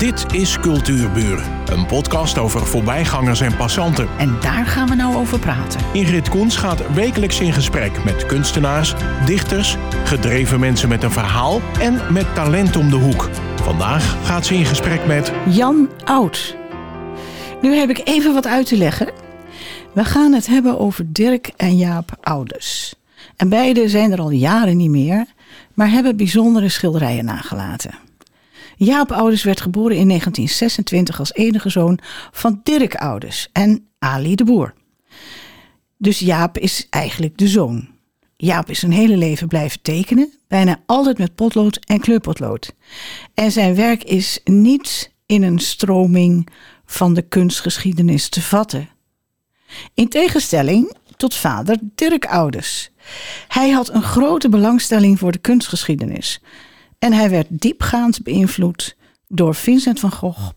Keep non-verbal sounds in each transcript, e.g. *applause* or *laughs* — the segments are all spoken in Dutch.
Dit is Cultuurburen, een podcast over voorbijgangers en passanten. En daar gaan we nou over praten. Ingrid Koens gaat wekelijks in gesprek met kunstenaars, dichters, gedreven mensen met een verhaal en met talent om de hoek. Vandaag gaat ze in gesprek met Jan Oud. Nu heb ik even wat uit te leggen. We gaan het hebben over Dirk en Jaap Ouders. En beide zijn er al jaren niet meer, maar hebben bijzondere schilderijen nagelaten. Jaap Ouders werd geboren in 1926 als enige zoon van Dirk Ouders en Ali de Boer. Dus Jaap is eigenlijk de zoon. Jaap is zijn hele leven blijven tekenen, bijna altijd met potlood en kleurpotlood. En zijn werk is niet in een stroming van de kunstgeschiedenis te vatten. In tegenstelling tot vader Dirk Ouders. Hij had een grote belangstelling voor de kunstgeschiedenis. En hij werd diepgaand beïnvloed door Vincent van Gogh,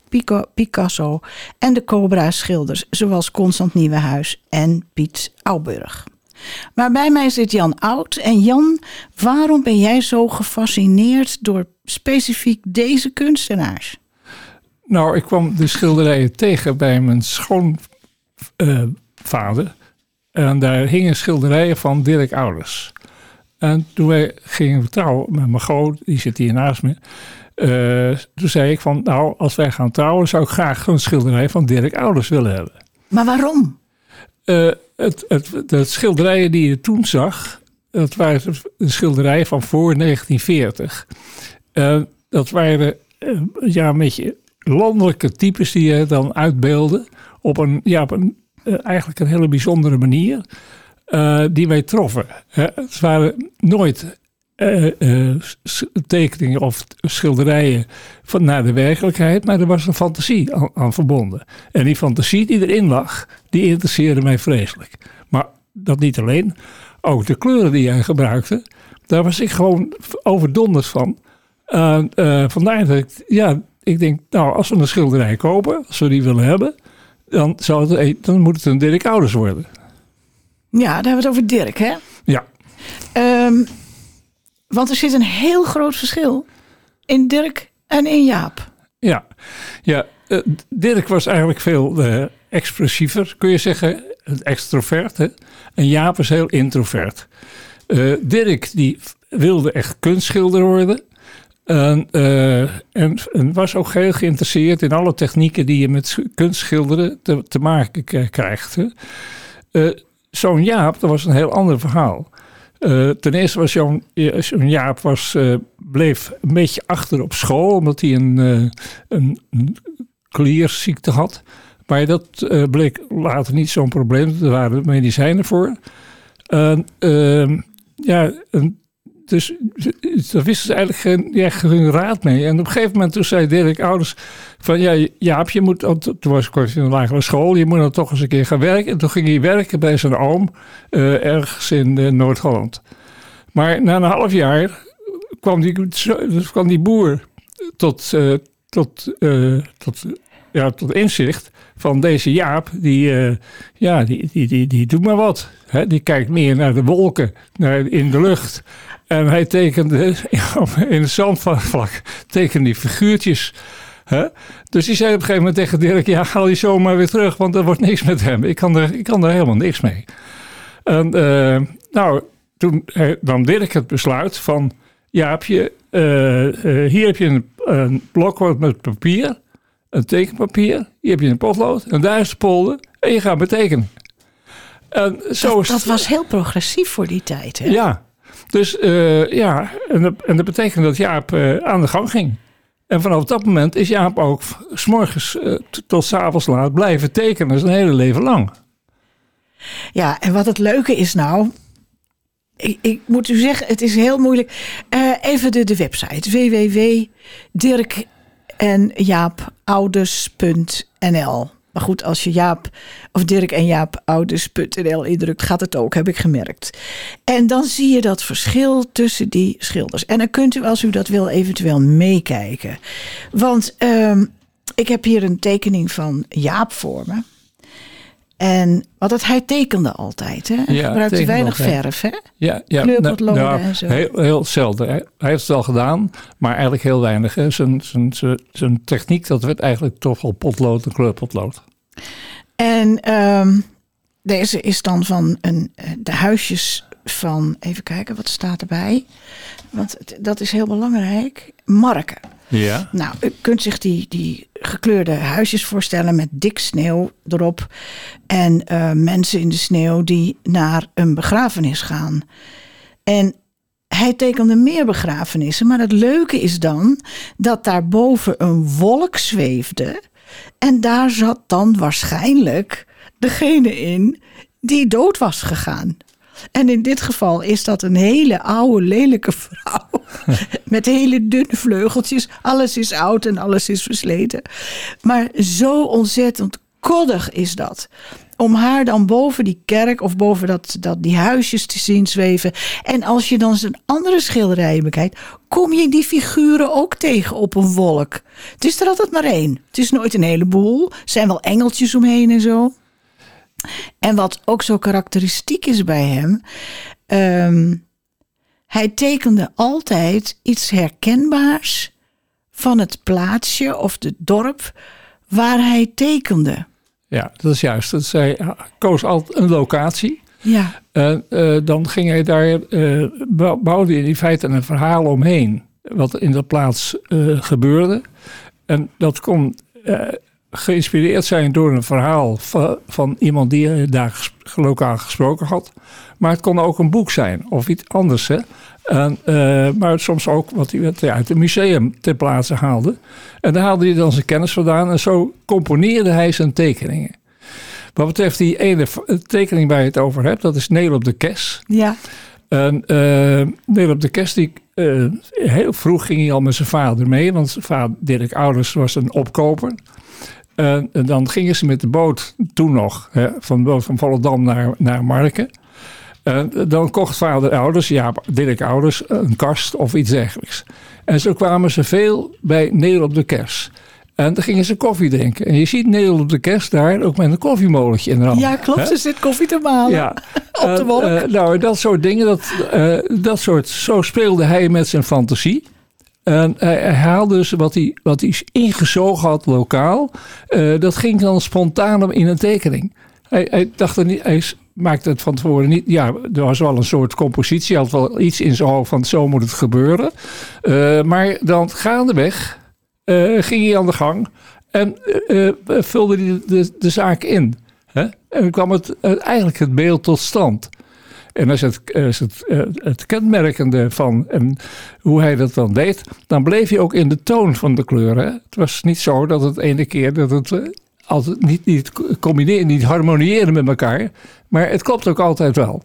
Picasso en de Cobra-schilders zoals Constant Nieuwenhuis en Piet Auburg. Maar bij mij zit Jan Oud. En Jan, waarom ben jij zo gefascineerd door specifiek deze kunstenaars? Nou, ik kwam de schilderijen tegen bij mijn schoonvader. en daar hingen schilderijen van Dirk Ouders. En toen wij gingen trouwen met Margot, die zit hier naast me. Uh, toen zei ik van, nou, als wij gaan trouwen, zou ik graag een schilderij van Dirk Ouders willen hebben. Maar waarom? Uh, het, het, de schilderijen die je toen zag, dat waren de schilderijen van voor 1940. Uh, dat waren ja, een beetje landelijke types die je dan uitbeelden op een, ja, op een eigenlijk een hele bijzondere manier. Uh, die mij troffen. Het waren nooit uh, uh, tekeningen of schilderijen van naar de werkelijkheid, maar er was een fantasie aan, aan, verbonden. En die fantasie die erin lag, die interesseerde mij vreselijk. Maar dat niet alleen, ook de kleuren die hij gebruikte, daar was ik gewoon overdonderd van. vandaar dat ik, ja, ik denk, nou, als we een schilderij kopen, als we die willen hebben, dan, zou het, dan moet het een Dirk Ouders worden. Ja, daar hebben we het over Dirk, hè? Ja. Um, want er zit een heel groot verschil in Dirk en in Jaap. Ja, ja uh, Dirk was eigenlijk veel uh, expressiever, kun je zeggen, extrovert. Hè? En Jaap is heel introvert. Uh, Dirk die wilde echt kunstschilder worden. En, en, en, was ook heel geïnteresseerd in alle technieken die je met kunstschilderen te, te maken krijgt. Zo'n Jaap, dat was een heel ander verhaal. Uh, ten eerste was zo'n Jaap was, uh, bleef een beetje achter op school, omdat hij een, uh, een, een klierziekte had. Maar dat bleek later niet zo'n probleem. Er waren medicijnen voor. Ehm, ja, en dus daar wisten ze eigenlijk geen, ja, raad mee. En op een gegeven moment toen zei Dirk ouders van ja, Jaap, je moet, toen was ik in een lagere school, je moet dan toch eens een keer gaan werken. En toen ging hij werken bij zijn oom uh, ergens in uh, Noord-Holland. Maar na een half jaar kwam die, kwam die boer tot, uh, tot, tot, ja, tot inzicht van deze Jaap, die, ja, die, die, die, die doet maar wat. Hè? Die kijkt meer naar de wolken, naar, in de lucht. En hij tekende *laughs* in het zandvlak tekende die figuurtjes. Hè? Dus die zei op een gegeven moment tegen Dirk: Ja, haal je zomaar weer terug, want er wordt niks met hem. Ik kan er, ik kan er helemaal niks mee. En uh, nou, toen nam Dirk het besluit van: Ja, heb je, uh, hier heb je een, een blok met papier, een tekenpapier. Hier heb je een potlood en daar is de polder en je gaat betekenen. En zo dat, dat was heel progressief voor die tijd. Hè? Ja, dus uh, ja, en dat, en dat betekent dat Jaap uh, aan de gang ging. En vanaf dat moment is Jaap ook s morgens uh, tot s avonds laat blijven tekenen, zijn hele leven lang. Ja, en wat het leuke is nou, ik, ik, moet u zeggen, het is heel moeilijk. Uh, even de, de website www.dirkenjaapouders.nl maar goed, als je Jaap of Dirk en Jaap ouders.nl indrukt, gaat het ook, heb ik gemerkt. En dan zie je dat verschil tussen die schilders. En dan kunt u, als u dat wil, eventueel meekijken. Want um, ik heb hier een tekening van Jaap voor me. En, want dat, hij tekende altijd, hè? Hij Ja, gebruikte weinig altijd. verf, hè? Ja, ja Kleurpotloden nou, en zo. Heel, heel zelden. Hij, hij heeft het wel gedaan, maar eigenlijk heel weinig. Hè. Zijn, zijn, zijn, zijn techniek, dat werd eigenlijk toch wel potlood en kleurpotlood. En ehm, deze is dan van een, eh, de huisjes van, even kijken, wat staat erbij? Want dat is heel belangrijk. Marken. Ja. Nou, u kunt zich die, die gekleurde huisjes voorstellen met dik sneeuw erop. En eh, mensen in de sneeuw die naar een begrafenis gaan. En hij tekende meer begrafenissen. Maar het leuke is dan dat daarboven een wolk zweefde. En daar zat dan waarschijnlijk degene in die dood was gegaan. En in dit geval is dat een hele oude, lelijke vrouw. *laughs* Met hele dunne vleugeltjes. Alles is oud en alles is versleten. Maar zo ontzettend koddig is dat. Om haar dan boven die kerk of boven dat, dat, die huisjes te zien zweven. En als je dan zijn andere schilderijen bekijkt, kom je die figuren ook tegen op een wolk. Het is er altijd maar één. Het is nooit een heleboel. Er zijn wel engeltjes omheen en zo. En wat ook zo karakteristiek is bij hem. ehm, hij tekende altijd iets herkenbaars van het plaatsje of het dorp waar hij tekende. ja, dat is juist. Dat zij koos altijd een locatie. Ja, En eh, dan ging hij daar, bou- bouwde hij in feite een verhaal omheen. Wat in de plaats eh, gebeurde. En dat kon geïnspireerd zijn door een verhaal van, van iemand die hij daar lokaal gesproken had. Maar het kon ook een boek zijn of iets anders. Hè? En, eh, maar soms ook wat hij uit een museum ter plaatse haalde. En daar haalde hij dan zijn kennis vandaan. En zo componeerde hij zijn tekeningen. Wat betreft die ene v- tekening waar je het over hebt, dat is Neel op de Kes. ja, En eh Neel op de Kes, die, eh, heel vroeg ging hij al met zijn vader mee, want zijn vader, Dirk Ouders, was een opkoper. En, en dan gingen ze met de boot, toen nog, hè, van de boot van Volendam naar, naar Marken. En dan kocht vader Ouders, ja, Dirk Ouders, een kast of iets dergelijks. En zo kwamen ze veel bij Neel op de Kers. En dan gingen ze koffie drinken. En je ziet Neel op de Kers daar ook met een koffiemolentje in de hand. ja klopt. Ze zit koffie te malen. Ja. *laughs* Op de wolk. eh, nou, dat soort dingen, dat, eh, dat soort, zo speelde hij met zijn fantasie. En hij, haalde dus wat hij, wat hij ingezogen had lokaal, eh, dat ging dan spontaan in een tekening. Hij, hij dacht er niet, hij maakte het van tevoren niet. Ja, er was wel een soort compositie, hij had wel iets in zijn hoofd van zo moet het gebeuren. Eh, maar dan gaandeweg eh, ging hij aan de gang en vulde hij de, zaak in. Hè? En kwam het, eigenlijk het beeld tot stand. En is het, eh, is het, eh, het kenmerkende van en hoe hij dat dan deed. Dan bleef hij ook in de toon van de kleuren. Het was niet zo dat het ene keer dat het eh, altijd niet, niet combineren, niet harmoniëren met elkaar. Maar het klopt ook altijd wel.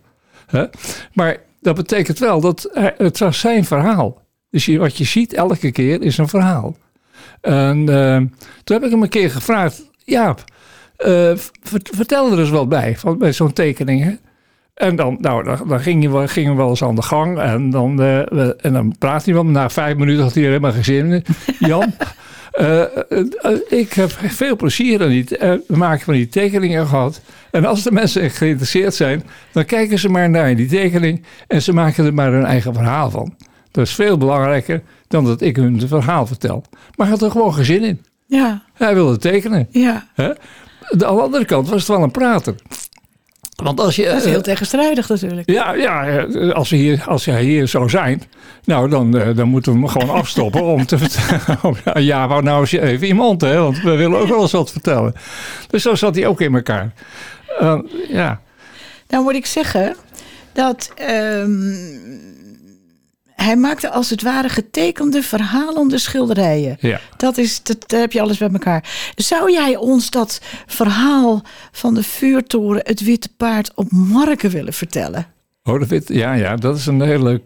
Maar dat betekent wel dat hij- het was zijn verhaal. Dus je, wat je ziet elke keer is een verhaal. En eh, toen heb ik hem een keer gevraagd: Jaap, eh, vert- vertel er eens wat bij, van, bij zo'n tekening. En dan, nou, dan, dan ging je wel, gingen we wel eens aan de gang. En dan, eh, we- en dan praat hij wel. Na vijf minuten had hij er helemaal geen zin in. *laughs* Jan, eh, eh, ik heb veel plezier aan die, we maken van die tekeningen gehad. En als de mensen echt geïnteresseerd zijn, dan kijken ze maar naar die tekening. En ze maken er maar hun eigen verhaal van. Dat is veel belangrijker dan dat ik hun het verhaal vertel. Maar hij had er gewoon geen zin in. Ja, Hij wilde tekenen. ja. Hè? De, aan de andere kant was het wel een prater. Want als je. Dat is eh, heel tegenstrijdig natuurlijk. ja, ja, eh, als, we hier, als hij hier zou zijn, nou dan, eh, dan moeten we hem gewoon *laughs* afstoppen om te vertellen. *laughs* Ja, wou nou eens even iemand, hè, want we willen ook wel eens wat vertellen. Dus zo zat hij ook in elkaar. Eh, ja, Nou moet ik zeggen dat ehm, hij maakte als het ware getekende, verhalende schilderijen. ja. Dat is, dat, daar heb je alles bij elkaar. Zou jij ons dat verhaal van de vuurtoren, het witte paard op Marken willen vertellen? Oh, dat weet, ja, ja, dat is een heel leuk.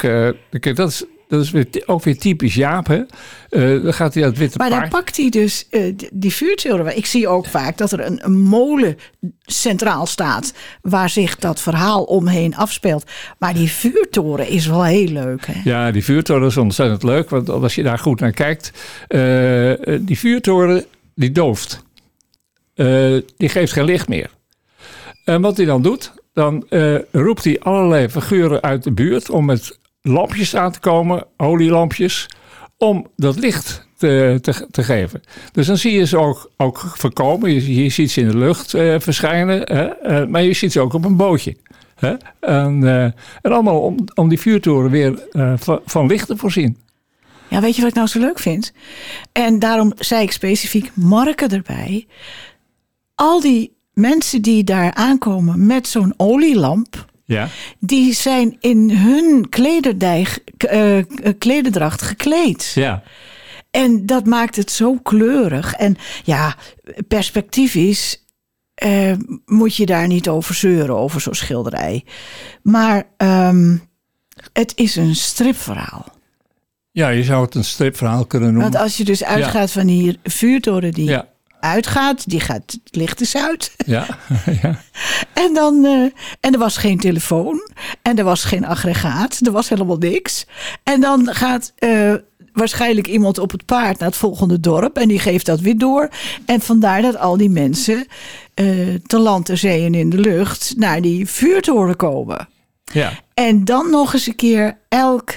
kijk, dat is, dat is weer, ook weer typisch Jaap, hè? Eh, dan gaat hij dat witte Maar daar paard. pakt hij dus eh, die- vuurtoren. Ik zie ook vaak dat er een, een molen centraal staat waar zich dat verhaal omheen afspeelt. Maar die vuurtoren is wel heel leuk. Hè? Ja, die vuurtoren is ontzettend leuk. Want als je daar goed naar kijkt. eh, die vuurtoren, die dooft. Die geeft geen licht meer. En wat hij dan doet, dan roept hij allerlei figuren uit de buurt om met lampjes aan te komen, olielampjes, om dat licht te, te, te geven. Dus dan zie je ze ook, ook voorkomen. Je, ziet ze in de lucht eh, verschijnen? Eh, maar je ziet ze ook op een bootje. En, eh, en allemaal om, om die vuurtoren weer van, van licht te voorzien. Ja, weet je wat ik nou zo leuk vind? En daarom zei ik specifiek Marken erbij. Al die mensen die daar aankomen met zo'n olielamp, Ja. die zijn in hun klederdijg, eh, eh, klederdracht gekleed. Ja. En dat maakt het zo kleurig. En ja, perspectief eh, moet je daar niet over zeuren, over zo'n schilderij. Maar ehm, het is een stripverhaal. ja, je zou het een stripverhaal kunnen noemen. Want als je dus uitgaat van die vuurtoren die Ja, uitgaat, die gaat het licht is uit. ja, *laughs* ja. En, dan, eh, en er was geen telefoon. En er was geen aggregaat. Er was helemaal niks. En dan gaat eh, waarschijnlijk iemand op het paard naar het volgende dorp. En die geeft dat weer door. En vandaar dat al die mensen eh, te land, te zee en in de lucht naar die vuurtoren komen. ja. En dan nog eens een keer elk,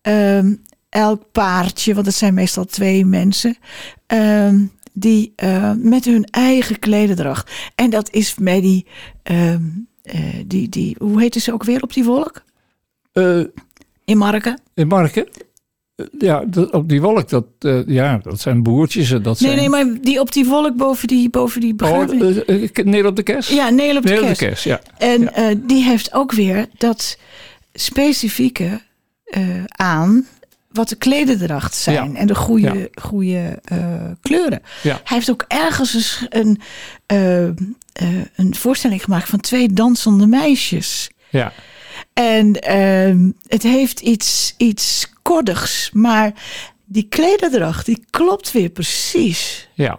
ehm, elk paardje, want het zijn meestal twee mensen, ehm, die eh, met hun eigen klederdracht. En dat is mij die, eh, die, die, hoe heette ze ook weer op die wolk? Eh, In Marken? in Marken, ja, dat- op die wolk, dat, ja, dat zijn boertjes. en Dat Nee, zijn... nee, maar die op die wolk boven die, boven die Oh, begrafenis. eh, Neer op de kerst? ja, Neel op de op de kerst. kerst, ja. En Ja. die heeft ook weer dat specifieke aan wat de klederdracht zijn Ja. en de goede, Ja. goede eh, kleuren. Ja. Hij heeft ook ergens een, eh, eh, een voorstelling gemaakt van twee dansende meisjes. ja. En ehm, het heeft iets, iets koddigs, maar die klederdracht die klopt weer precies. Ja.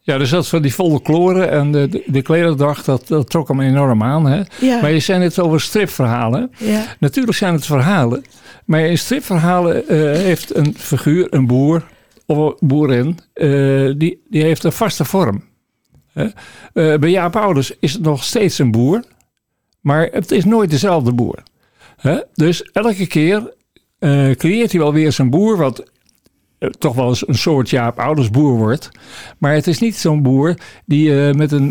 Ja, dus dat van die folklore en de, de, de klederdracht, dat, dat trok hem enorm aan. Hè? Ja, Maar je zei net over stripverhalen. ja, Natuurlijk zijn het verhalen. Maar in stripverhalen eh, heeft een figuur, een boer of een boerin, eh, die, die heeft een vaste vorm. Eh, bij Jaap Ouders is het nog steeds een boer. Maar het is nooit dezelfde boer. Dus elke keer creëert hij wel weer zijn boer, wat toch wel eens een soort Jaap Ouders boer wordt. Maar het is niet zo'n boer die met, een,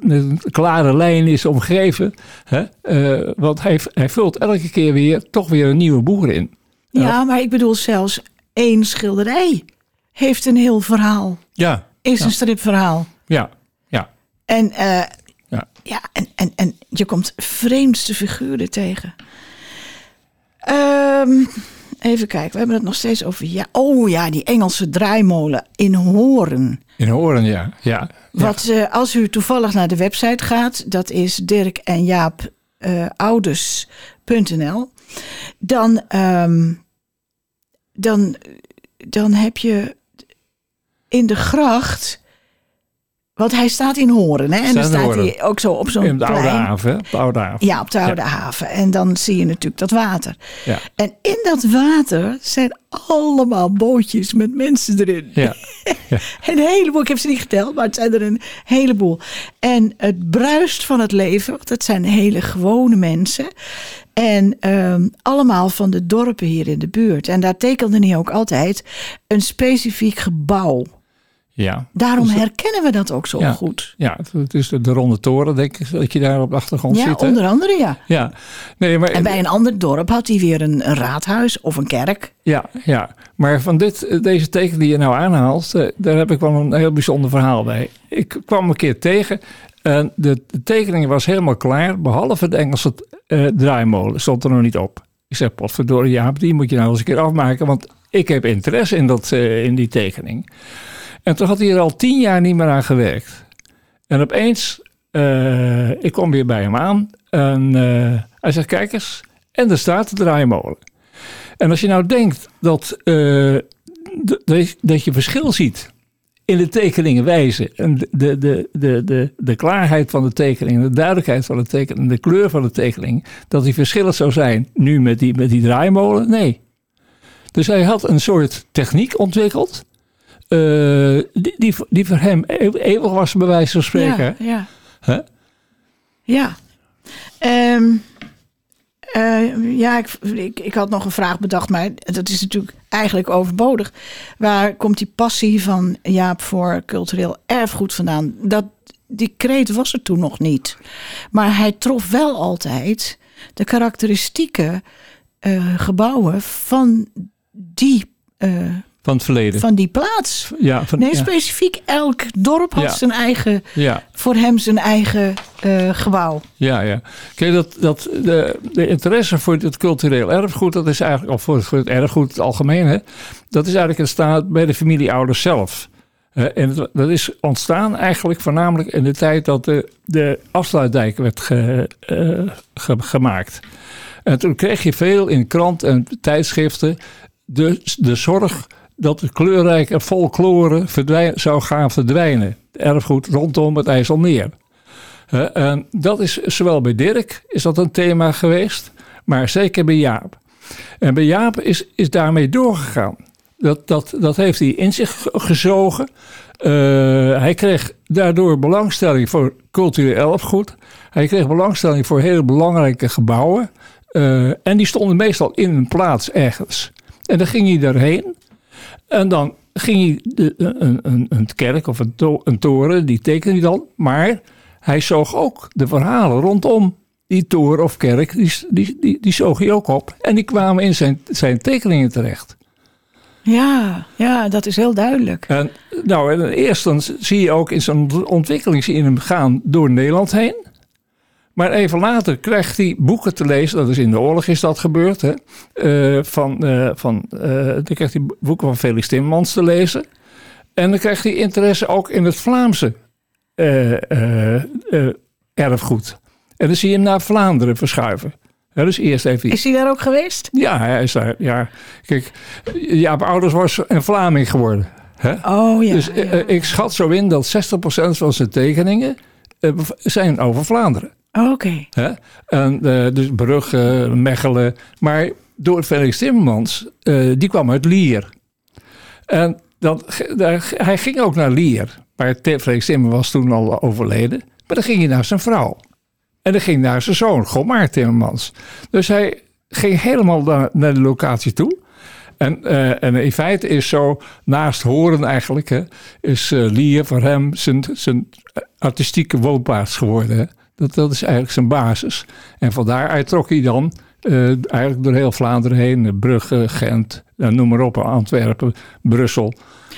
een klare lijn is omgeven. Hè? Eh, want hij, hij vult elke keer weer toch weer een nieuwe boer in. ja, maar ik bedoel zelfs één schilderij heeft een heel verhaal. Ja, Is Ja. een stripverhaal. ja, ja. En, eh, Ja. ja, en, en, en je komt vreemdste figuren tegen. Ehm, even kijken, we hebben het nog steeds over. Ja, oh ja, die Engelse draaimolen in Hoorn. In Horen, ja. ja. ja. Wat eh, als u toevallig naar de website gaat, dat is Dirk en Jaap eh, Ouders.nl, dan, ehm, dan, dan heb je in de gracht. Want hij staat in Horen, hè? En Staat dan staat Horen. hij ook zo op zo'n In de oude plein. haven. Op de oude haven. Ja, op de Oude Haven. En dan zie je natuurlijk dat water. Ja. En in dat water zijn allemaal bootjes met mensen erin. *laughs* Ja. Een heleboel, ik heb ze niet geteld, maar het zijn er een heleboel. En het bruist van het leven, want het zijn hele gewone mensen. En ehm, allemaal van de dorpen hier in de buurt. En daar tekende hij ook altijd een specifiek gebouw. Ja. Daarom Dus- herkennen we dat ook zo Ja. goed. Ja, het is de, de ronde toren, denk ik, dat je daar op de achtergrond Ja, ziet. hè? onder andere ja. Ja, nee, maar, En bij een ander dorp had hij weer een, een raadhuis of een kerk. ja, ja, maar van dit, deze teken die je nou aanhaalt, eh, daar heb ik wel een heel bijzonder verhaal bij. Ik kwam een keer tegen en de, de tekening was helemaal klaar, behalve de Engelse eh, draaimolen, stond er nog niet op. Ik zeg, potverdorie Jaap, die moet je nou eens een keer afmaken, want ik heb interesse in, dat, eh, in die tekening. En toen had hij er al tien jaar niet meer aan gewerkt. En opeens, eh, ik kom weer bij hem aan en eh, hij zegt, kijk eens, en er staat de draaimolen. En als je nou denkt dat, eh, dat- je verschil ziet in de tekeningen wijzen. En de, de, de, de, de, klaarheid van de tekening, de duidelijkheid van de tekening, de kleur van de tekening. Dat die verschillen zou zijn nu met die, met die draaimolen. Nee. Dus hij had een soort techniek ontwikkeld. Eh, die, die, die voor hem eeuwig was, bij wijze van spreken. Ja, ja. Ja. Ehm, eh, ja, ik, ik, ik had nog een vraag bedacht, maar dat is natuurlijk eigenlijk overbodig. Waar komt die passie van Jaap voor cultureel erfgoed vandaan? Dat, die kreet was er toen nog niet. Maar hij trof wel altijd de karakteristieke eh, gebouwen van die Van het verleden. van die plaats. ja, van, Nee, specifiek elk dorp had zijn eigen, Ja, voor hem zijn eigen eh, gebouw. ja, ja. Kijk, dat, dat, de, de interesse voor het cultureel erfgoed, dat is eigenlijk, of voor het, voor het erfgoed het algemeen, hè, dat is eigenlijk ontstaan bij de familieouders zelf. Eh, en dat is ontstaan eigenlijk voornamelijk in de tijd dat de, de afsluitdijk werd ge- eh, ge- gemaakt. En toen kreeg je veel in krant en tijdschriften de, de zorg dat de kleurrijke folklore zou gaan verdwijnen. Erfgoed rondom het IJsselmeer. En dat is zowel bij Dirk is dat een thema geweest, maar zeker bij Jaap. En bij Jaap is, is daarmee doorgegaan. Dat, dat, dat heeft hij in zich ge- gezogen. Eh, hij kreeg daardoor belangstelling voor cultureel erfgoed. Hij kreeg belangstelling voor hele belangrijke gebouwen. Eh, en die stonden meestal in een plaats ergens. En dan ging hij daarheen. En dan ging hij de, een, een, een kerk of een, to- een toren, die tekende hij dan. Maar hij zoog ook de verhalen rondom die toren of kerk, die, die, die, die zoog hij ook op. En die kwamen in zijn, zijn tekeningen terecht. Ja, ja, dat is heel duidelijk. En, nou, en eerst dan zie je ook in zijn ontwikkeling zie je hem gaan door Nederland heen. Maar even later krijgt hij boeken te lezen, dat is in de oorlog is dat gebeurd. Hè, eh, van, eh, van, eh, dan krijgt hij boeken van Felix Timmermans te lezen. En dan krijgt hij interesse ook in het Vlaamse erfgoed. En dan zie je hem naar Vlaanderen verschuiven. Ja, dus eerst hij Is hij daar ook geweest? ja, hij is daar. Ja, kijk, Jaap Ouders was een Vlaming geworden. Hè? Oh ja. dus ja. ik schat zo in dat 60% van zijn tekeningen zijn over Vlaanderen. Oké. Hè? En, eh, dus Brugge, Mechelen. Maar door Felix Timmermans, eh, die kwam uit Lier. En dat, hij ging ook naar Lier. Maar Felix Timmermans was toen al overleden. Maar dan ging hij naar zijn vrouw. En dan ging naar zijn zoon, Gomaar Timmermans. Dus hij ging helemaal naar, de locatie toe. En, eh, en in feite is zo, naast Horen eigenlijk, hè, is Lier voor hem zijn, zijn artistieke woonplaats geworden. Dat, dat is eigenlijk zijn basis. En van daaruit trok hij dan eh, eigenlijk door heel Vlaanderen heen. Brugge, Gent, nou, noem maar op, Antwerpen, Brussel.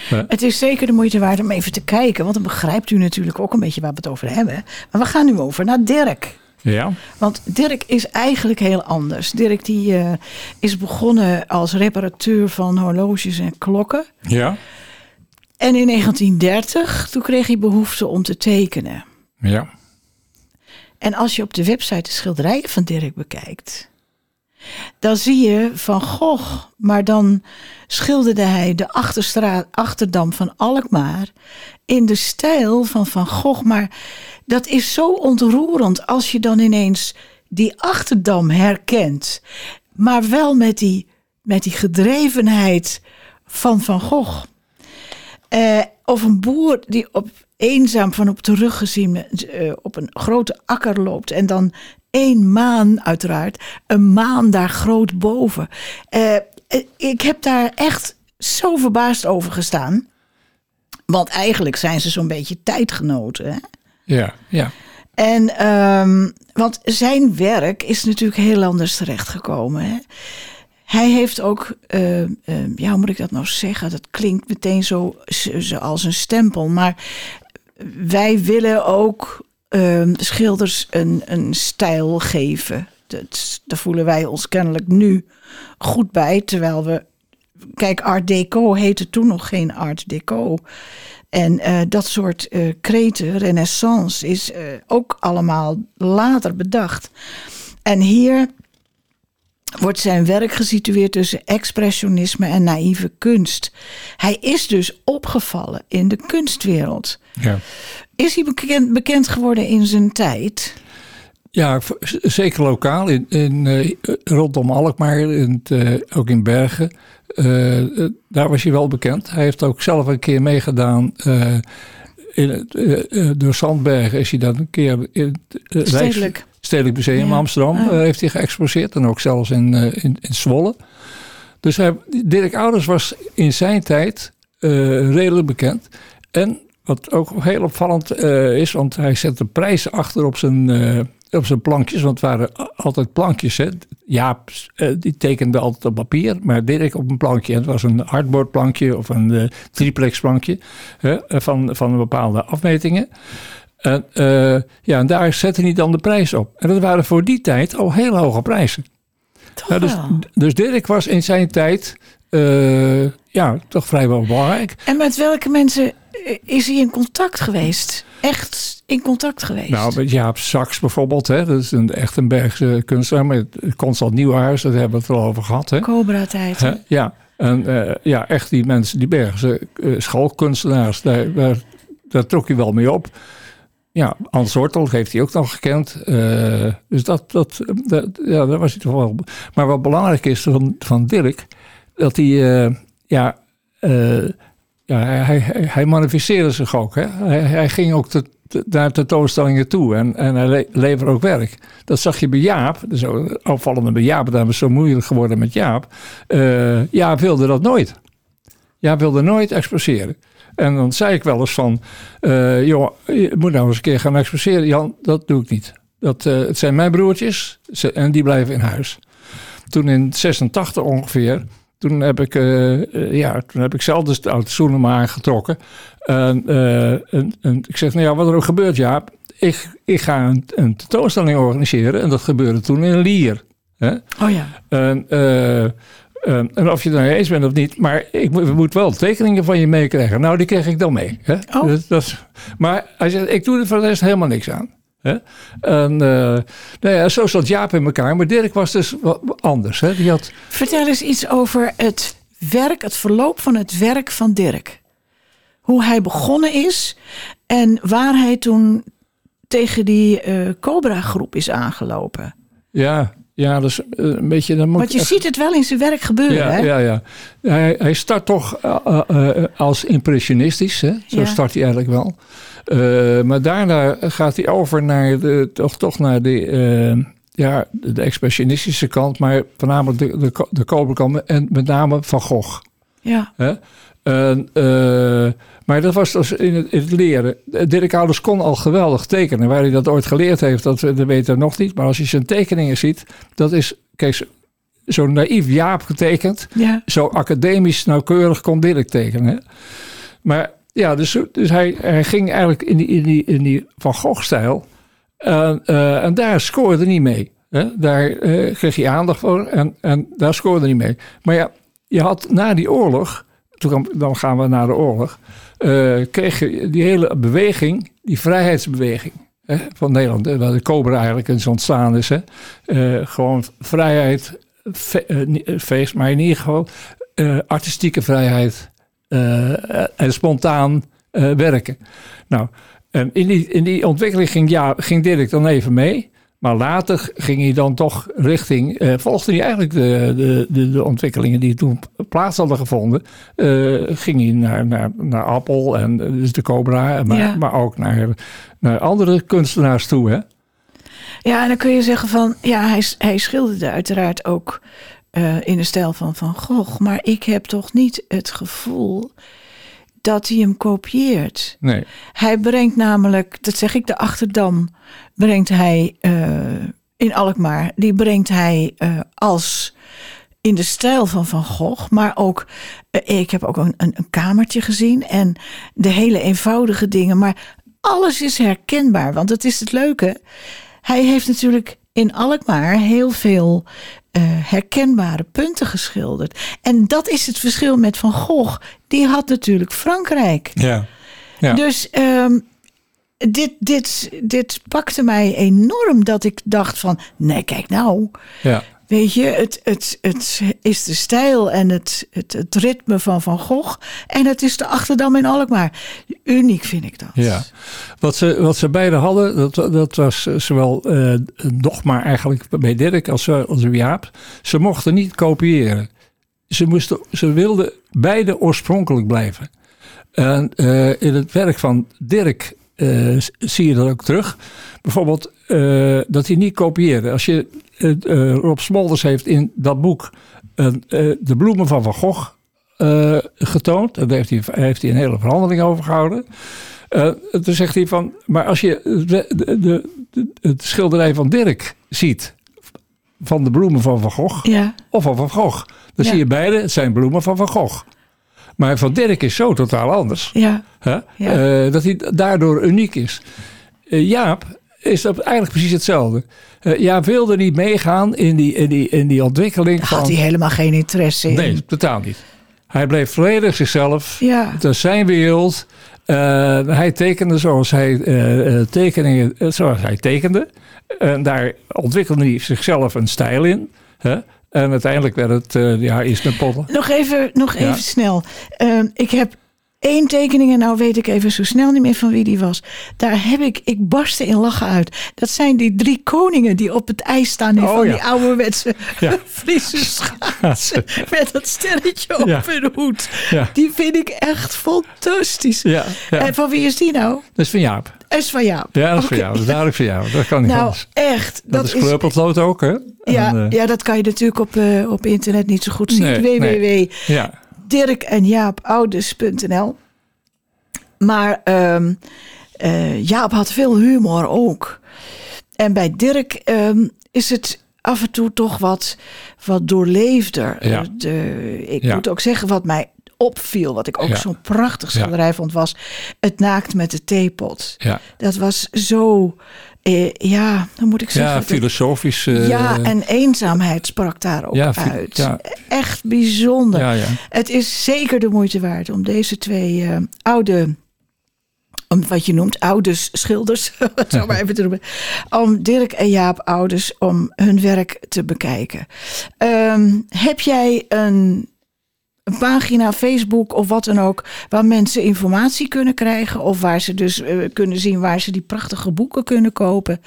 Het is zeker de moeite waard om even te kijken. Want dan begrijpt u natuurlijk ook een beetje waar we het over hebben. Maar we gaan nu over naar Dirk. Ja, Want Dirk is eigenlijk heel anders. Dirk die, eh, is begonnen als reparateur van horloges en klokken. ja, En in 1930, toen kreeg hij behoefte om te tekenen. ja. En als je op de website de schilderijen van Dirk bekijkt, dan zie je Van Gogh, maar dan schilderde hij de achterstraat, Achterdam van Alkmaar in de stijl van Van Gogh. Maar dat is zo ontroerend als je dan ineens die Achterdam herkent, maar wel met die, met die gedrevenheid van Van Gogh. Eh, of een boer die op eenzaam van op de rug gezien eh, op een grote akker loopt en dan één maan uiteraard, een maan daar groot boven. Eh, eh, ik heb daar echt zo verbaasd over gestaan. Want eigenlijk zijn ze zo'n beetje tijdgenoten. Hè? Ja, ja. En ehm, want zijn werk is natuurlijk heel anders terechtgekomen. Hè? Hij heeft ook, ja, hoe moet ik dat nou zeggen? Dat klinkt meteen zo, zo als een stempel. Maar wij willen ook eh, schilders een, een stijl geven. Dat, daar voelen wij ons kennelijk nu goed bij. Terwijl we, kijk, Art Deco heette toen nog geen Art Deco. En eh, dat soort eh, kreten, renaissance, is eh, ook allemaal later bedacht. En hier wordt zijn werk gesitueerd tussen expressionisme en naïeve kunst. Hij is dus opgevallen in de kunstwereld. ja. Is hij bekend, bekend geworden in zijn tijd? Ja, zeker lokaal, in, in, eh, rondom Alkmaar, in het, eh, ook in Bergen. Eh, daar was hij wel bekend. Hij heeft ook zelf een keer meegedaan in door Sandbergen is hij dan een keer in het Stedelijk. Stedelijk Museum Ja. Amsterdam eh, heeft hij geëxposeerd. En ook zelfs in, eh, in, in Zwolle. Dus hij, Dirk Ouders was in zijn tijd eh, redelijk bekend. En wat ook heel opvallend is, want hij zette prijzen achter op zijn, op zijn plankjes. Want het waren altijd plankjes. Hè. Jaap die tekende altijd op papier, maar Dirk op een plankje. En het was een hardboardplankje of een eh, triplex plankje hè, van, van bepaalde afmetingen. En, eh, ja, en daar zette hij dan de prijs op. En dat waren voor die tijd al hele hoge prijzen. Nou, dus, dus Dirk was in zijn tijd eh, ja, toch vrijwel belangrijk. En met welke mensen eh, is hij in contact geweest? Echt in contact geweest? Nou, met Jaap Saks bijvoorbeeld, hè, dat is een, echt een Bergse kunstenaar. Met Constant Nieuwhuis, daar hebben we het al over gehad. Hè. Cobra-tijd. Hè, Ja, en ja, echt die mensen, die Bergse schoolkunstenaars, daar, daar, daar trok hij wel mee op. Ja, Hans Wortel heeft hij ook nog gekend. Eh, dus dat, dat, dat, ja, daar was hij toch. Maar wat belangrijk is van, van Dirk, dat hij, eh, ja, eh, ja, hij, hij, manifesteerde zich ook. Hè? Hij, ging ook te, te- naar tentoonstellingen toe en, en hij le- leverde ook werk. Dat zag je bij Jaap. Dat ook opvallende bij Jaap. Daarom is zo moeilijk geworden met Jaap. Jaap wilde dat nooit. Jaap wilde nooit exposeren. En dan zei ik wel eens van... eh, joh, je moet nou eens een keer gaan exposeren. Jan, dat doe ik niet. Dat, eh, het zijn mijn broertjes ze- en die blijven in huis. Toen in 86 ongeveer... Toen heb ik, eh, ja, toen heb ik zelf dus de oude Soenema aangetrokken. En, en, en ik zeg, nou ja, wat er ook gebeurt, Jaap. Ik, ik ga een, een tentoonstelling organiseren. En dat gebeurde toen in Lier. Hè? Oh ja. En, eh, eh, en of je het nou eens bent of niet, maar ik moet, we moeten wel tekeningen van je meekrijgen. Nou, die kreeg ik dan mee. Hè? Oh. Dus dat is- maar hij zegt, ik doe er voor de rest helemaal niks aan. Hè? En eh, nou ja, zo zat Jaap in elkaar. Maar Dirk was dus wat anders. Hè? Die had, Vertel eens iets over het werk, het verloop van het werk van Dirk. Hoe hij begonnen is en waar hij toen tegen die eh Cobra-groep is aangelopen. ja, ja, dus eh, een beetje... Dan moet Want je echt- ziet het wel in zijn werk gebeuren, Ja, hè? ja, ja. Hij, hij start toch eh, eh, als impressionistisch. Hè? Zo Ja. start hij eigenlijk wel. Maar daarna gaat hij over naar de, toch, toch naar de, ja, de, expressionistische kant. Maar voornamelijk de, de, de koperkant en met name Van Gogh. Ja. Hè? Eh, maar dat was dus in het, in het leren. Dirk Ouders kon al geweldig tekenen. Waar hij dat ooit geleerd heeft, dat, dat weten we nog niet. Maar als je zijn tekeningen ziet, dat is, kijk, zo- naïef Jaap getekend. ja. Zo academisch nauwkeurig kon Dirk tekenen. hè. Maar ja, dus, dus hij, hij ging eigenlijk in die, in die, in die Van Gogh-stijl. En, eh, en daar scoorde hij niet mee. Hè? Daar eh, kreeg hij aandacht voor en, en daar scoorde hij niet mee. Maar ja, je had na die oorlog, toen dan gaan we naar de oorlog, eh, kreeg je die hele beweging, die vrijheidsbeweging hè, van Nederland, hè, waar de Cobra eigenlijk eens ontstaan is. Hè. Eh, gewoon vrijheid, eh, eh, feest, maar in ieder geval eh, artistieke vrijheid eh, en spontaan eh, werken. Nou, in die, in die ontwikkeling ging, ja, ging Dirk dan even mee. Maar later ging hij dan toch richting, eh, volgde hij eigenlijk de, de, de, de ontwikkelingen die toen plaats hadden gevonden. eh, ging hij naar, naar, naar Appel en eh, dus de Cobra, maar, Ja. maar ook naar, naar andere kunstenaars toe. Hè? Ja, en dan kun je zeggen van, ja, hij, hij schilderde uiteraard ook eh, in de stijl van Van Gogh. Maar ik heb toch niet het gevoel dat hij hem kopieert. Nee. Hij brengt namelijk, dat zeg ik, de Achterdam brengt hij eh, in Alkmaar. Die brengt hij eh, als in de stijl van Van Gogh. Maar ook, eh, ik heb ook een, een, een kamertje gezien. En de hele eenvoudige dingen. Maar alles is herkenbaar. Want het is het leuke. Hij heeft natuurlijk in Alkmaar heel veel eh, herkenbare punten geschilderd. En dat is het verschil met Van Gogh. Die had natuurlijk Frankrijk. Ja. Ja. Dus ehm, dit, dit, dit pakte mij enorm dat ik dacht van... Nee, kijk nou. ja. Weet je, het, het, het is de stijl en het, het, het ritme van Van Gogh. En het is de Achterdam in Alkmaar. Uniek vind ik dat. Ja, wat ze, wat ze beide hadden, dat, dat was zowel eh nog maar eigenlijk bij Dirk als, eh, als Jaap. Ze mochten niet kopiëren. Ze, moesten, ze wilden beide oorspronkelijk blijven. En eh, in het werk van Dirk eh, zie je dat ook terug. Bijvoorbeeld eh, dat hij niet kopieerde. Als je uh, Rob Smolders heeft in dat boek de bloemen van Van Gogh getoond. Daar heeft hij, heeft hij een hele verhandeling over gehouden. toen zegt hij van, maar als je de, de, de, het schilderij van Dirk ziet, van de bloemen van Van Gogh ja. of van Van Gogh, dan zie je beide, het zijn bloemen van Van Gogh. Maar Van Dirk is zo totaal anders. Ja. Uh, dat hij daardoor uniek is. Uh, Jaap is dat eigenlijk precies hetzelfde. Uh, Jaap wilde niet meegaan in die, in die, in die ontwikkeling. Daar van... had hij helemaal geen interesse in. Nee, totaal niet. Hij bleef volledig zichzelf. Ja. Dat is zijn wereld. hij tekende zoals hij, tekeningen, zoals hij tekende. En daar ontwikkelde hij zichzelf een stijl in. En uiteindelijk werd het, uh, ja, is een potten. Nog even, nog even snel. Uh, ik heb één tekening en nou weet ik even zo snel niet meer van wie die was. Daar heb ik, ik barstte in lachen uit. Dat zijn die drie koningen die op het ijs staan in Oh, van ja. die ouderwetse Ja. *laughs* Friese schaatsen. Met dat sterretje op Ja. hun hoed. Die vind ik echt fantastisch. En van wie is die nou? dat is van Jaap. Is van jou. Ja, dat is van jou. Dat is duidelijk van jou. Dat kan niet Nou, anders. echt. Dat, is kleurpotlood ook, hè? Ja, En, eh, ja, dat kan je natuurlijk op, eh, op internet niet zo goed zien. Nee, nee. www. ja. Dirk en Jaap Ouders.nl. Maar ehm, eh, Jaap had veel humor ook. En bij Dirk ehm, is het af en toe toch wat, wat doorleefder. Ja. De, ik Ja. moet ook zeggen wat mij opviel, wat ik ook Ja. zo'n prachtig schilderij vond, was het naakt met de theepot. Ja, Dat was zo, eh, ja, hoe moet ik zeggen? ja filosofisch. eh, ja, en eenzaamheid sprak daar ook Ja, uit. Echt bijzonder. Het is zeker de moeite waard om deze twee eh, oude, om wat je noemt, ouders, schilders, *laughs* zo maar even te noemen, om Dirk en Jaap ouders, om hun werk te bekijken. Ehm, heb jij een, een pagina, Facebook of wat dan ook, waar mensen informatie kunnen krijgen of waar ze dus eh, kunnen zien waar ze die prachtige boeken kunnen kopen?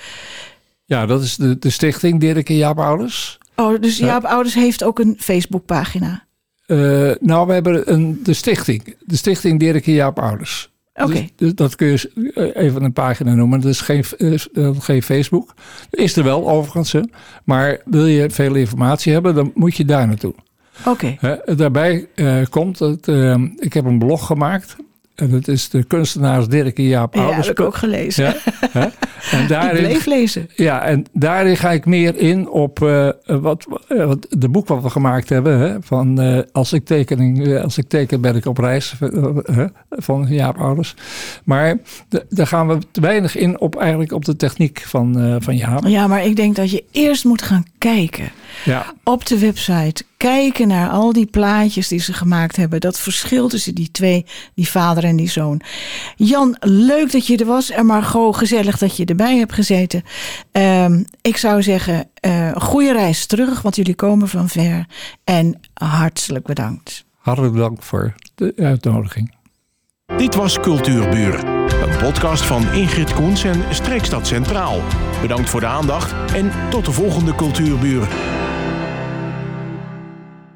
ja, dat is de, de stichting Dirk en Jaap Ouders. Oh, dus Ja. Jaap Ouders heeft ook een Facebookpagina. Eh, nou, we hebben een, de stichting. De stichting Dirk en Jaap Ouders. Oké. Dus, dus dat kun je eh, even een pagina noemen. Dat is geen, geen Facebook. Is er wel overigens. Hè. Maar wil je veel informatie hebben, dan moet je daar naartoe. Oké. Daarbij eh, komt dat eh, ik heb een blog gemaakt. En dat is de kunstenaars Dirk en Jaap Ja, Ouders. heb ik ook gelezen. Ja, hè. *laughs* En Ik daarin, bleef lezen. ja, en daarin ga ik meer in op eh, wat, wat de boek wat we gemaakt hebben. Hè, van als ik tekening, als ik teken ben ik op reis van Jaap Ouders. Maar de- daar gaan we te weinig in op eigenlijk op de techniek van, van Jaap. Ja, maar ik denk dat je eerst moet gaan kijken. Ja, Op de website. Kijken naar al die plaatjes die ze gemaakt hebben. Dat verschil tussen die twee, die vader en die zoon. Jan, leuk dat je er was. En Margot, gezellig dat je erbij hebt gezeten. Ehm, ik zou zeggen, eh goede reis terug, want jullie komen van ver. En hartelijk bedankt. hartelijk dank voor de uitnodiging. Dit was Cultuurburen, een podcast van Ingrid Koens en Streekstad Centraal. Bedankt voor de aandacht en tot de volgende Cultuurburen.